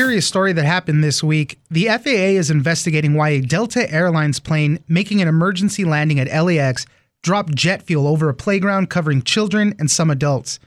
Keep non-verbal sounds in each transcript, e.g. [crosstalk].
curious story that happened this week. The FAA is investigating why a Delta Airlines plane making an emergency landing at LAX dropped jet fuel over a playground covering children and some adults.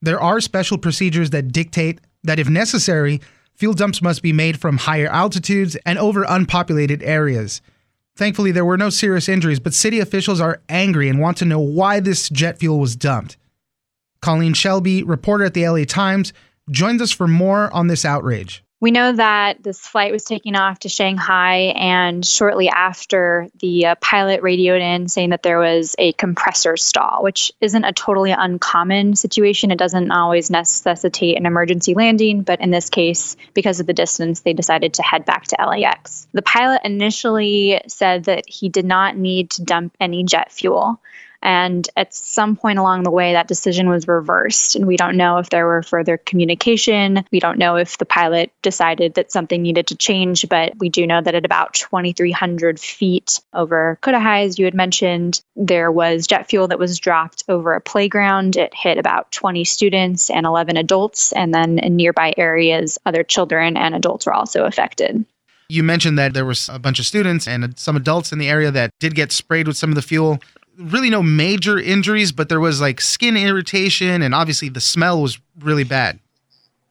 There are special procedures that dictate that if necessary, fuel dumps must be made from higher altitudes and over unpopulated areas. Thankfully, there were no serious injuries, but city officials are angry and want to know why this jet fuel was dumped. Colleen Shelby, reporter at the LA Times, joins us for more on this outrage. We know that this flight was taking off to Shanghai, and shortly after, the uh, pilot radioed in saying that there was a compressor stall, which isn't a totally uncommon situation. It doesn't always necessitate an emergency landing, but in this case, because of the distance, they decided to head back to LAX. The pilot initially said that he did not need to dump any jet fuel. And at some point along the way, that decision was reversed. And we don't know if there were further communication. We don't know if the pilot decided that something needed to change, but we do know that at about 2,300 feet over Cudahy, as you had mentioned, there was jet fuel that was dropped over a playground. It hit about 20 students and 11 adults. And then in nearby areas, other children and adults were also affected. You mentioned that there was a bunch of students and some adults in the area that did get sprayed with some of the fuel really no major injuries, but there was like skin irritation, and obviously the smell was really bad.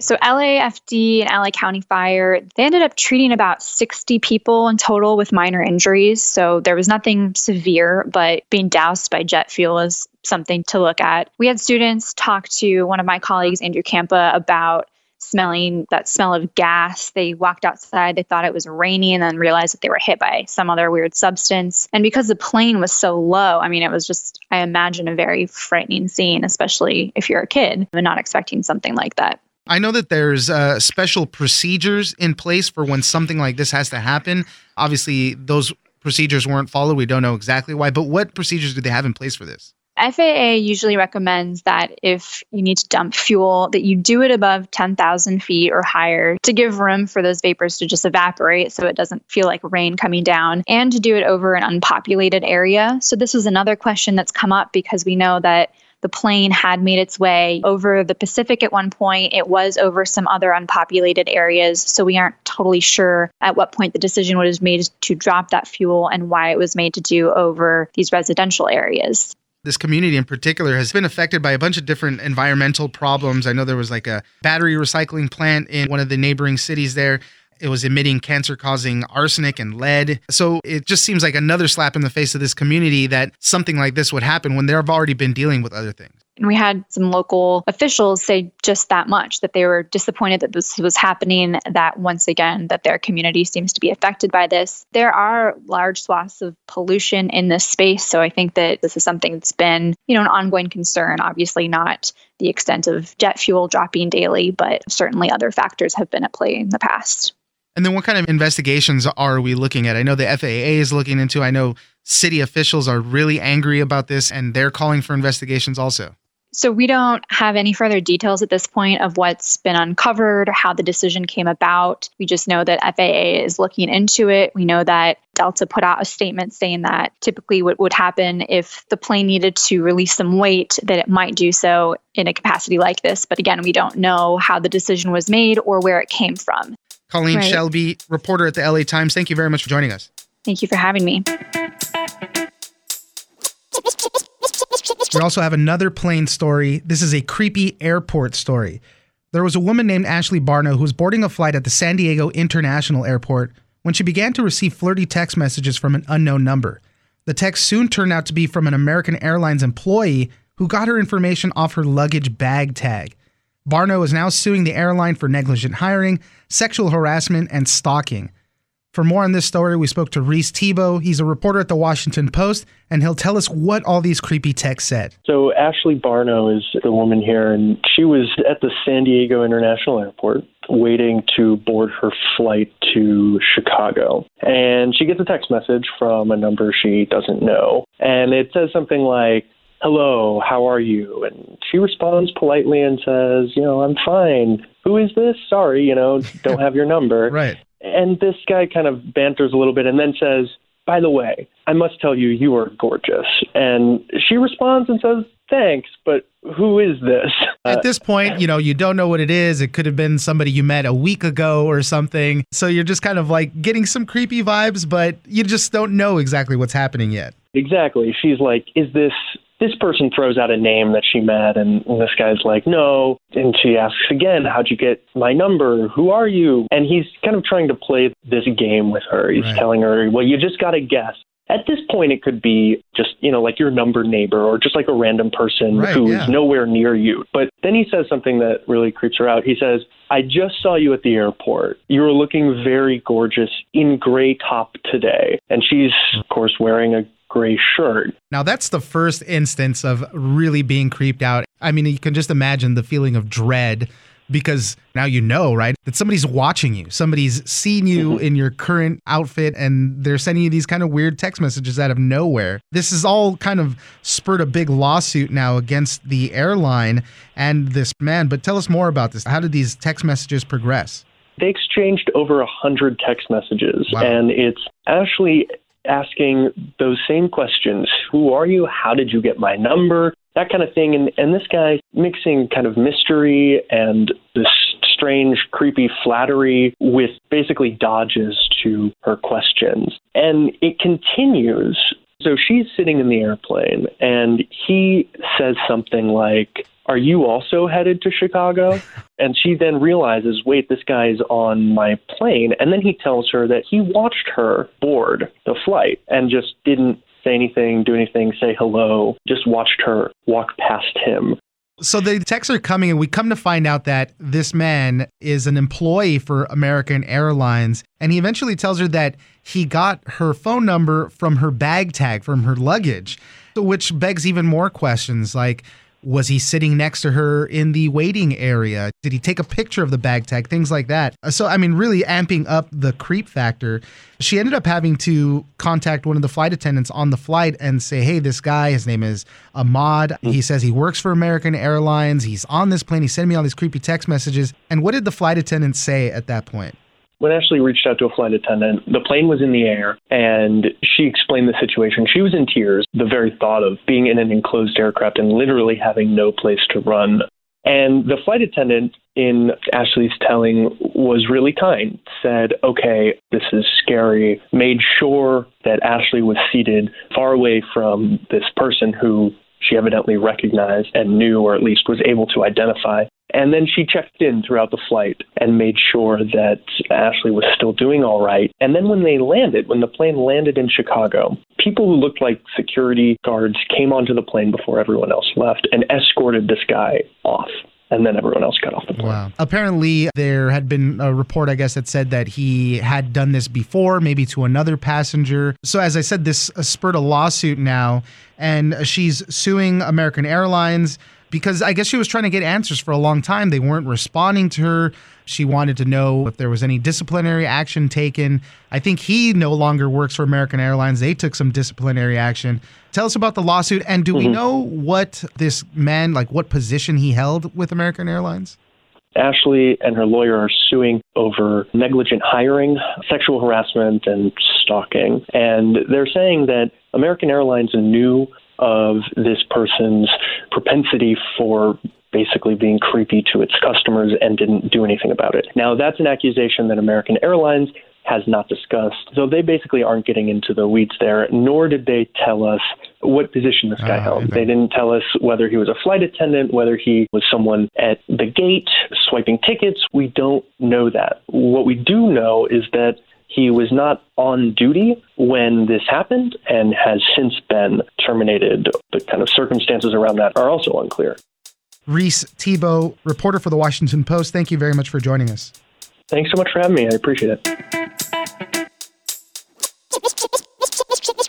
So, LAFD and LA County Fire, they ended up treating about 60 people in total with minor injuries. So, there was nothing severe, but being doused by jet fuel is something to look at. We had students talk to one of my colleagues, Andrew Campa, about smelling that smell of gas. They walked outside, they thought it was raining, and then realized that they were hit by some other weird substance. And because the plane was so low, I mean, it was just, I imagine, a very frightening scene, especially if you're a kid and not expecting something like that. I know that there's uh, special procedures in place for when something like this has to happen. Obviously, those procedures weren't followed. We don't know exactly why, but what procedures do they have in place for this? FAA usually recommends that if you need to dump fuel, that you do it above 10,000 feet or higher to give room for those vapors to just evaporate so it doesn't feel like rain coming down, and to do it over an unpopulated area. So, this is another question that's come up because we know that the plane had made its way over the Pacific at one point. It was over some other unpopulated areas. So we aren't totally sure at what point the decision was made to drop that fuel and why it was made to do over these residential areas this community in particular has been affected by a bunch of different environmental problems. I know there was like a battery recycling plant in one of the neighboring cities there. It was emitting cancer causing arsenic and lead. So it just seems like another slap in the face of this community that something like this would happen when they've already been dealing with other things. And we had some local officials say just that much that they were disappointed that this was happening, that once again, that their community seems to be affected by this. There are large swaths of pollution in this space. So I think that this is something that's been, you know, an ongoing concern. Obviously, not the extent of jet fuel dropping daily, but certainly other factors have been at play in the past. And then what kind of investigations are we looking at? I know the FAA is looking into, I know city officials are really angry about this and they're calling for investigations also. So we don't have any further details at this point of what's been uncovered or how the decision came about. We just know that FAA is looking into it. We know that Delta put out a statement saying that typically what would happen if the plane needed to release some weight, that it might do so in a capacity like this. But again, we don't know how the decision was made or where it came from. Colleen right. Shelby, reporter at the LA Times, thank you very much for joining us. Thank you for having me. We also have another plane story. This is a creepy airport story. There was a woman named Ashley Barno who was boarding a flight at the San Diego International Airport when she began to receive flirty text messages from an unknown number. The text soon turned out to be from an American Airlines employee who got her information off her luggage bag tag. Barno is now suing the airline for negligent hiring, sexual harassment, and stalking. For more on this story, we spoke to Reis Thebault. He's a reporter at the Washington Post, and he'll tell us what all these creepy texts said. So, Ashley Barno is the woman here, and she was at the San Diego International Airport waiting to board her flight to Chicago. And she gets a text message from a number she doesn't know. And it says something like, Hello, how are you? And she responds politely and says, You know, I'm fine. Who is this? Sorry, you know, don't have your number. [laughs] right. And this guy kind of banters a little bit and then says, By the way, I must tell you, you are gorgeous. And she responds and says, Thanks, but who is this? At uh, this point, you know, you don't know what it is. It could have been somebody you met a week ago or something. So you're just kind of like getting some creepy vibes, but you just don't know exactly what's happening yet. Exactly. She's like, Is this this person throws out a name that she met and this guy's like no. And she asks again how'd you get my number? Who are you? And he's kind of trying to play this game with her. He's Right. telling her well you just got to guess. At this point it could be just you know like your number neighbor or just like a random person Right, who's yeah. nowhere near you. But then he says something that really creeps her out. He says i just saw you at the airport. You were looking very gorgeous in gray top today. And she's of course wearing a gray shirt Now, that's the first instance of really being creeped out. I mean, you can just imagine the feeling of dread because now you know, right? That somebody's watching you. Somebody's seen you mm-hmm. in your current outfit and they're sending you these kind of weird text messages out of nowhere. This is all kind of spurred a big lawsuit now against the airline and this man. But tell us more about this. How did these text messages progress? they exchanged over a hundred text messages Wow. and it's Ashley asking those same questions. Who are you? How did you get my number? That kind of thing. And and this guy mixing kind of mystery and this strange creepy flattery with basically dodges to her questions. And it continues. So she's sitting in the airplane and he says something like are you also headed to Chicago? [laughs] And she then realizes, wait, this guy's on my plane. And then he tells her that he watched her board the flight and just didn't say anything, do anything, say hello, just watched her walk past him. So the texts are coming, and we come to find out that this man is an employee for American Airlines. And he eventually tells her that he got her phone number from her bag tag, from her luggage, which begs even more questions like, was he sitting next to her in the waiting area? Did he take a picture of the bag tag? Things like that. Uh, so, I mean, really amping up the creep factor. She ended up having to contact one of the flight attendants on the flight and say, hey, this guy, his name is Ahmad. Mm. He says he works for American Airlines. He's on this plane. He's sending me all these creepy text messages. And what did the flight attendant say at that point? When Ashley reached out to a flight attendant, the plane was in the air and she explained the situation. She was in tears, the very thought of being in an enclosed aircraft and literally having no place to run. And the flight attendant, in Ashley's telling, was really kind, said, Okay, this is scary, made sure that Ashley was seated far away from this person who she evidently recognized and knew, or at least was able to identify. And then she checked in throughout the flight and made sure that Ashley was still doing all right. And then when they landed, when the plane landed in Chicago, people who looked like security guards came onto the plane before everyone else left and escorted this guy off. And then everyone else got off the plane. Wow. Apparently, there had been a report, I guess, that said that he had done this before, maybe to another passenger. So, as I said, this uh, spurred a lawsuit now, and she's suing American Airlines because I guess she was trying to get answers for a long time. They weren't responding to her. She wanted to know if there was any disciplinary action taken. I think he no longer works for American Airlines. They took some disciplinary action. Tell us about the lawsuit, and do we mm-hmm. know what this man, like what position he held with American Airlines? Ashley and her lawyer are suing over negligent hiring, sexual harassment, and stalking. And they're saying that American Airlines knew of this person's propensity for basically being creepy to its customers and didn't do anything about it. Now, that's an accusation that American Airlines has not discussed. So they basically aren't getting into the weeds there, nor did they tell us what position this guy Ah, held. They didn't tell us whether he was a flight attendant, whether he was someone at the gate swiping tickets. We don't know that. What we do know is that he was not on duty when this happened and has since been terminated. The kind of circumstances around that are also unclear. Reis Thebault, reporter for the Washington Post, thank you very much for joining us. Thanks so much for having me. I appreciate it.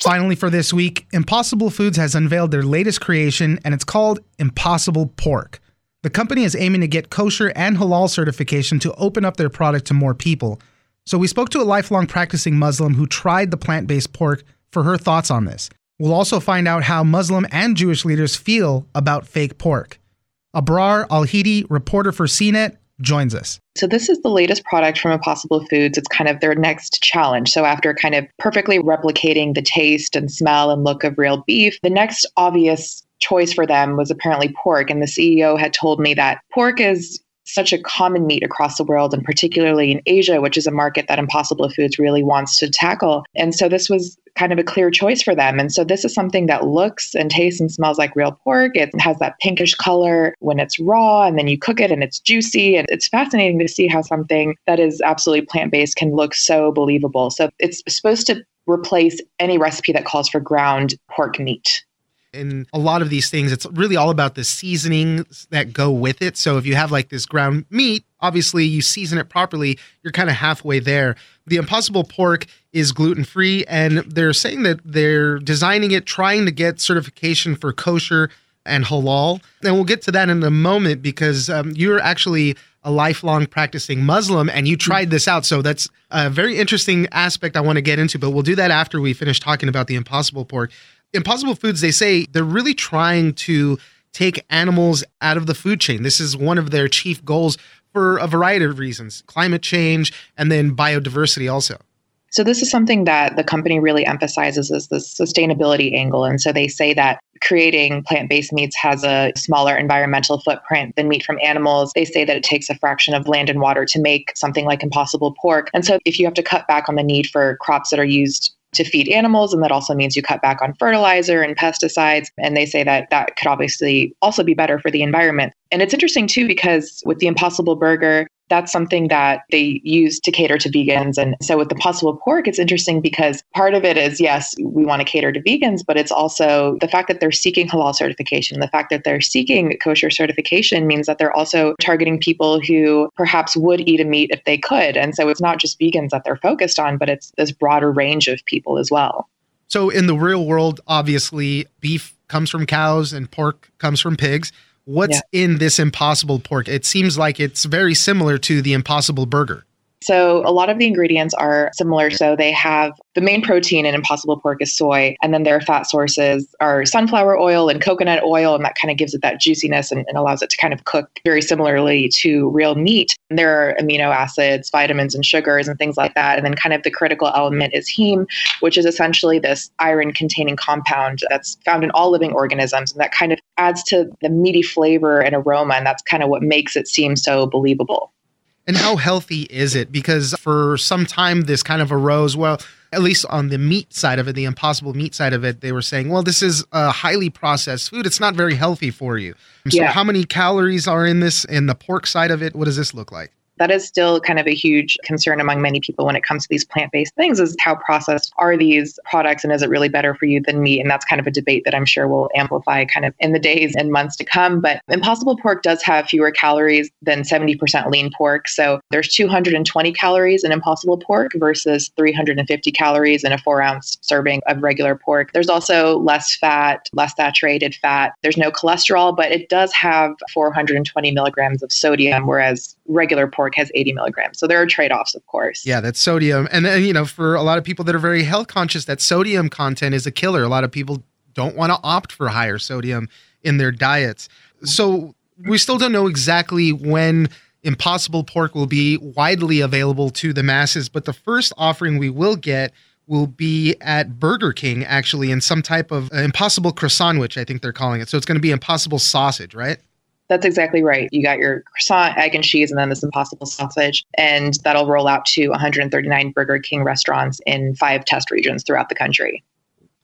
Finally, for this week, Impossible Foods has unveiled their latest creation, and it's called Impossible Pork. The company is aiming to get kosher and halal certification to open up their product to more people. So we spoke to a lifelong practicing Muslim who tried the plant based pork for her thoughts on this. We'll also find out how Muslim and Jewish leaders feel about fake pork. Abrar Al-Heeti, reporter for CNET, joins us. So, this is the latest product from Impossible Foods. It's kind of their next challenge. So, after kind of perfectly replicating the taste and smell and look of real beef, the next obvious choice for them was apparently pork. And the CEO had told me that pork is such a common meat across the world, and particularly in Asia, which is a market that Impossible Foods really wants to tackle. And so this was kind of a clear choice for them. And so this is something that looks and tastes and smells like real pork. It has that pinkish color when it's raw, and then you cook it and it's juicy. And it's fascinating to see how something that is absolutely plant based can look so believable. So it's supposed to replace any recipe that calls for ground pork meat in a lot of these things, it's really all about the seasonings that go with it. So if you have like this ground meat, obviously you season it properly, you're kind of halfway there. The Impossible Pork is gluten free, and they're saying that they're designing it, trying to get certification for kosher and halal. And we'll get to that in a moment because um, you're actually a lifelong practicing Muslim and you tried this out. So that's a very interesting aspect I want to get into, but we'll do that after we finish talking about the Impossible Pork. Impossible Foods, they say they're really trying to take animals out of the food chain. This is one of their chief goals for a variety of reasons climate change and then biodiversity also. So this is something that the company really emphasizes is the sustainability angle. And so they say that creating plant-based meats has a smaller environmental footprint than meat from animals. They say that it takes a fraction of land and water to make something like impossible pork. And so if you have to cut back on the need for crops that are used to feed animals and that also means you cut back on fertilizer and pesticides and they say that that could obviously also be better for the environment. And it's interesting too because with the impossible burger that's something that they use to cater to vegans. And so with the possible Pork, it's interesting because part of it is, yes, we want to cater to vegans, but it's also the fact that they're seeking halal certification. The fact that they're seeking kosher certification means that they're also targeting people who perhaps would eat a meat if they could. And so it's not just vegans that they're focused on, but it's this broader range of people as well. So in the real world, obviously, beef comes from cows and pork comes from pigs. What's yeah. in this impossible pork? It seems like it's very similar to the impossible burger. So, a lot of the ingredients are similar. So, they have the main protein in Impossible Pork is soy, and then their fat sources are sunflower oil and coconut oil, and that kind of gives it that juiciness and, and allows it to kind of cook very similarly to real meat. And there are amino acids, vitamins, and sugars, and things like that. And then, kind of the critical element is heme, which is essentially this iron containing compound that's found in all living organisms, and that kind of adds to the meaty flavor and aroma, and that's kind of what makes it seem so believable. And how healthy is it? Because for some time, this kind of arose. Well, at least on the meat side of it, the impossible meat side of it, they were saying, well, this is a highly processed food. It's not very healthy for you. So, yeah. how many calories are in this? In the pork side of it, what does this look like? That is still kind of a huge concern among many people when it comes to these plant-based things is how processed are these products and is it really better for you than meat? And that's kind of a debate that i'm sure will amplify kind of in the days and months to come. But impossible pork does have fewer calories than 70% lean pork. So there's 220 calories in impossible pork versus 350 calories in a four ounce serving of regular pork. There's also less fat less saturated fat. There's no cholesterol but it does have 420 milligrams of sodium whereas regular pork has 80 milligrams. So there are trade offs, of course. Yeah, that's sodium. And then, you know, for a lot of people that are very health conscious, that sodium content is a killer. A lot of people don't want to opt for higher sodium in their diets. So we still don't know exactly when Impossible Pork will be widely available to the masses, but the first offering we will get will be at Burger King, actually, in some type of uh, Impossible croissant, which I think they're calling it. So it's going to be Impossible sausage, right? That's exactly right. You got your croissant, egg and cheese, and then this impossible sausage. And that'll roll out to 139 Burger King restaurants in five test regions throughout the country.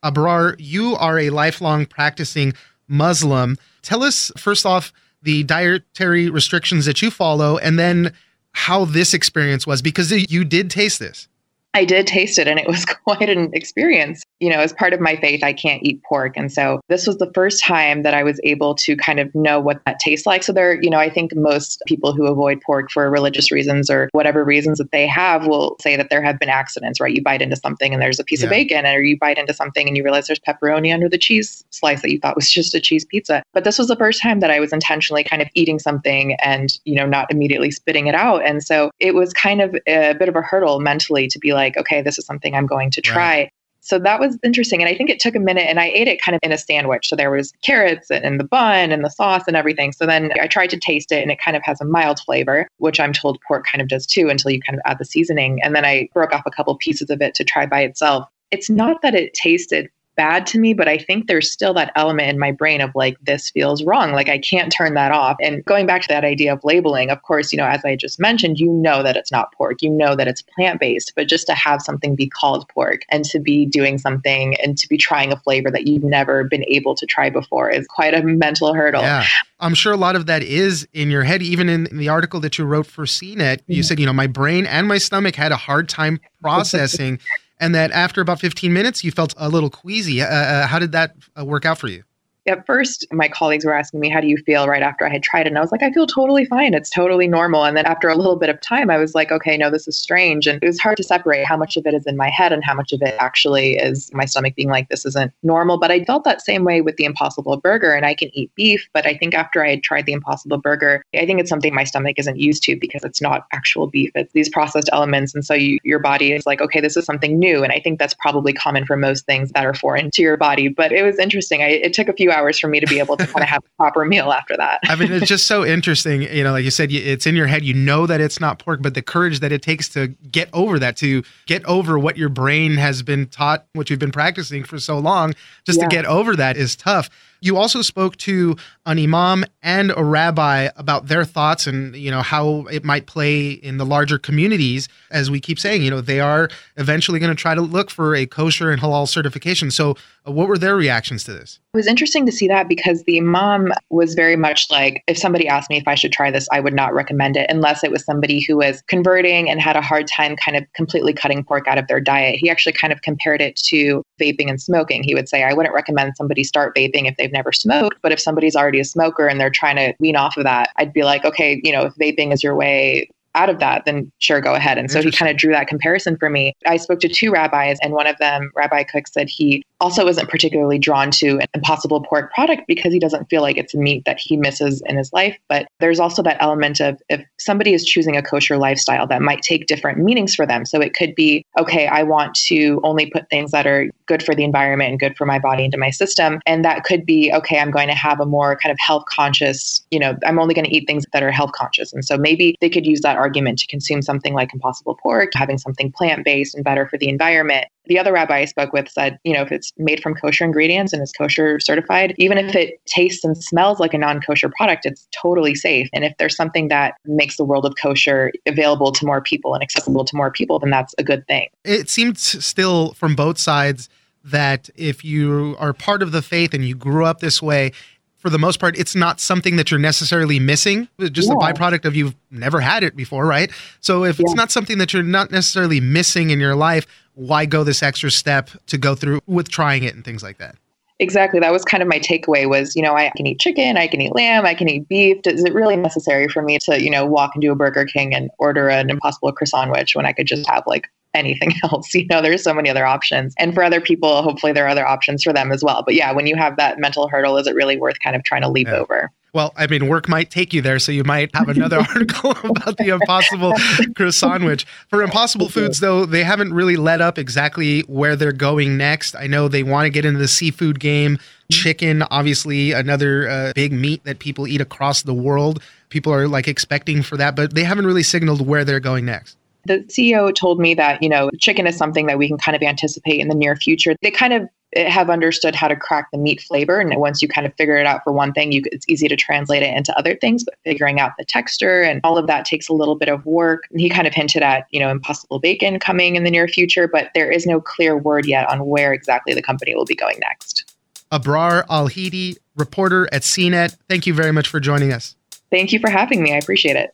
Abrar, you are a lifelong practicing Muslim. Tell us, first off, the dietary restrictions that you follow, and then how this experience was, because you did taste this. I did taste it and it was [laughs] quite an experience. You know, as part of my faith, I can't eat pork. And so this was the first time that I was able to kind of know what that tastes like. So there, you know, I think most people who avoid pork for religious reasons or whatever reasons that they have will say that there have been accidents, right? You bite into something and there's a piece yeah. of bacon, or you bite into something and you realize there's pepperoni under the cheese slice that you thought was [laughs] just a cheese pizza. But this was the first time that I was intentionally kind of eating something and, you know, not immediately spitting it out. And so it was kind of a bit of a hurdle mentally to be like, like, okay, this is something I'm going to try. Right. So that was interesting. And I think it took a minute and I ate it kind of in a sandwich. So there was carrots and the bun and the sauce and everything. So then I tried to taste it and it kind of has a mild flavor, which I'm told pork kind of does too until you kind of add the seasoning. And then I broke off a couple pieces of it to try by itself. It's not that it tasted bad to me, but I think there's still that element in my brain of like, this feels wrong. Like, I can't turn that off. And going back to that idea of labeling, of course, you know, as I just mentioned, you know that it's not pork, you know that it's plant based, but just to have something be called pork and to be doing something and to be trying a flavor that you've never been able to try before is quite a mental hurdle. Yeah. I'm sure a lot of that is in your head. Even in, the article that you wrote for CNET, you mm-hmm. said, you know, my brain and my stomach had a hard time [laughs] processing and that after about 15 minutes you felt a little queasy. Uh, uh, how did that uh, work out for you? At first my colleagues were asking me how do you feel? right after i had tried it and i was like i feel totally fine. It's totally normal. And then after a little bit of time i was like okay no this is strange. And it was hard to separate how much of it is in my head and how much of it actually is my stomach being like this isn't normal. But i felt that same way with the impossible burger and i can eat beef but i think after i had tried the impossible burger i think it's something my stomach isn't used to because it's not actual beef. It's these processed elements and so you, your body is like okay this is something new. And i think that's probably common for most things that are foreign to your body but it was interesting. I, it took a few hours for me to be able to kind of have a proper meal after that. I mean, it's just so interesting. You know, like you said, it's in your head. You know that it's not pork, but the courage that it takes to get over that, to get over what your brain has been taught, what you've been practicing for so long, just yeah. to get over that is tough. You also spoke to an imam and a rabbi about their thoughts and you know how it might play in the larger communities. As we keep saying, you know they are eventually going to try to look for a kosher and halal certification. So, Uh, what were their reactions to this? It was interesting to see that because the imam was very much like, if somebody asked me if I should try this, I would not recommend it unless it was somebody who was converting and had a hard time kind of completely cutting pork out of their diet. He actually kind of compared it to vaping and smoking. He would say, I wouldn't recommend somebody start vaping if they've never smoked. But if somebody's already a smoker and they're trying to wean off of that, I'd be like, okay, you know, if vaping is your way out of that, then sure, go ahead. And so he kind of drew that comparison for me. I spoke to two rabbis, and one of them, Rabbi Cook, said he also isn't particularly drawn to an impossible pork product because he doesn't feel like it's meat that he misses in his life. But there's also that element of if somebody is choosing a kosher lifestyle, that might take different meanings for them. So it could be, okay, I want to only put things that are good for the environment and good for my body into my system. And that could be, okay, I'm going to have a more kind of health conscious, you know, I'm only going to eat things that are health conscious. And so maybe they could use that argument to consume something like impossible pork, having something plant based and better for the environment. The other rabbi I spoke with said, you know, if it's made from kosher ingredients and is kosher certified, even if it tastes and smells like a non kosher product, it's totally safe. And if there's something that makes the world of kosher available to more people and accessible to more people, then that's a good thing. It seems still from both sides that if you are part of the faith and you grew up this way, for the most part, it's not something that you're necessarily missing. It's just yeah. a byproduct of you've never had it before, right? So if yeah. it's not something that you're not necessarily missing in your life, why go this extra step to go through with trying it and things like that? Exactly. That was kind of my takeaway was, you know, I can eat chicken, I can eat lamb, I can eat beef. Is it really necessary for me to, you know, walk into a Burger King and order an impossible croissant which when I could just have like anything [laughs] else. You know, there's so many other options. And for other people, hopefully there are other options for them as well. But yeah, when you have that mental hurdle, is it really worth kind of trying to leap yeah. over? Well, I mean, work might take you there, so you might have another [laughs] article [laughs] about the Impossible [laughs] croissant sandwich. For Impossible Foods, though, they haven't really let up exactly where they're going next. I know they want to get into the seafood game. Chicken, obviously, another uh, big meat that people eat across the world. People are like expecting for that, but they haven't really signaled where they're going next the CEO told me that, you know, chicken is something that we can kind of anticipate in the near future. They kind of have understood how to crack the meat flavor. And once you kind of figure it out for one thing, you, it's easy to translate it into other things, but figuring out the texture and all of that takes a little bit of work. And he kind of hinted at, you know, impossible bacon coming in the near future, but there is no clear word yet on where exactly the company will be going next. Abrar Al-Heeti, reporter at CNET, thank you very much for joining us. Thank you for having me. I appreciate it.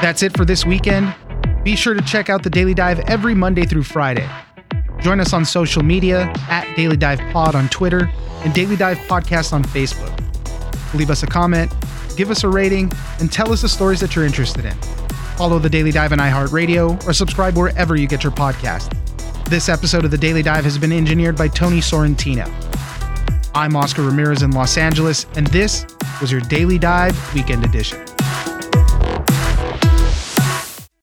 That's it for this weekend. Be sure to check out the Daily Dive every Monday through Friday. Join us on social media at Daily Dive Pod on Twitter and Daily Dive Podcast on Facebook. Leave us a comment, give us a rating, and tell us the stories that you're interested in. Follow the Daily Dive on iHeartRadio or subscribe wherever you get your podcast. This episode of the Daily Dive has been engineered by Tony Sorrentino. I'm Oscar Ramirez in Los Angeles, and this was your Daily Dive Weekend Edition.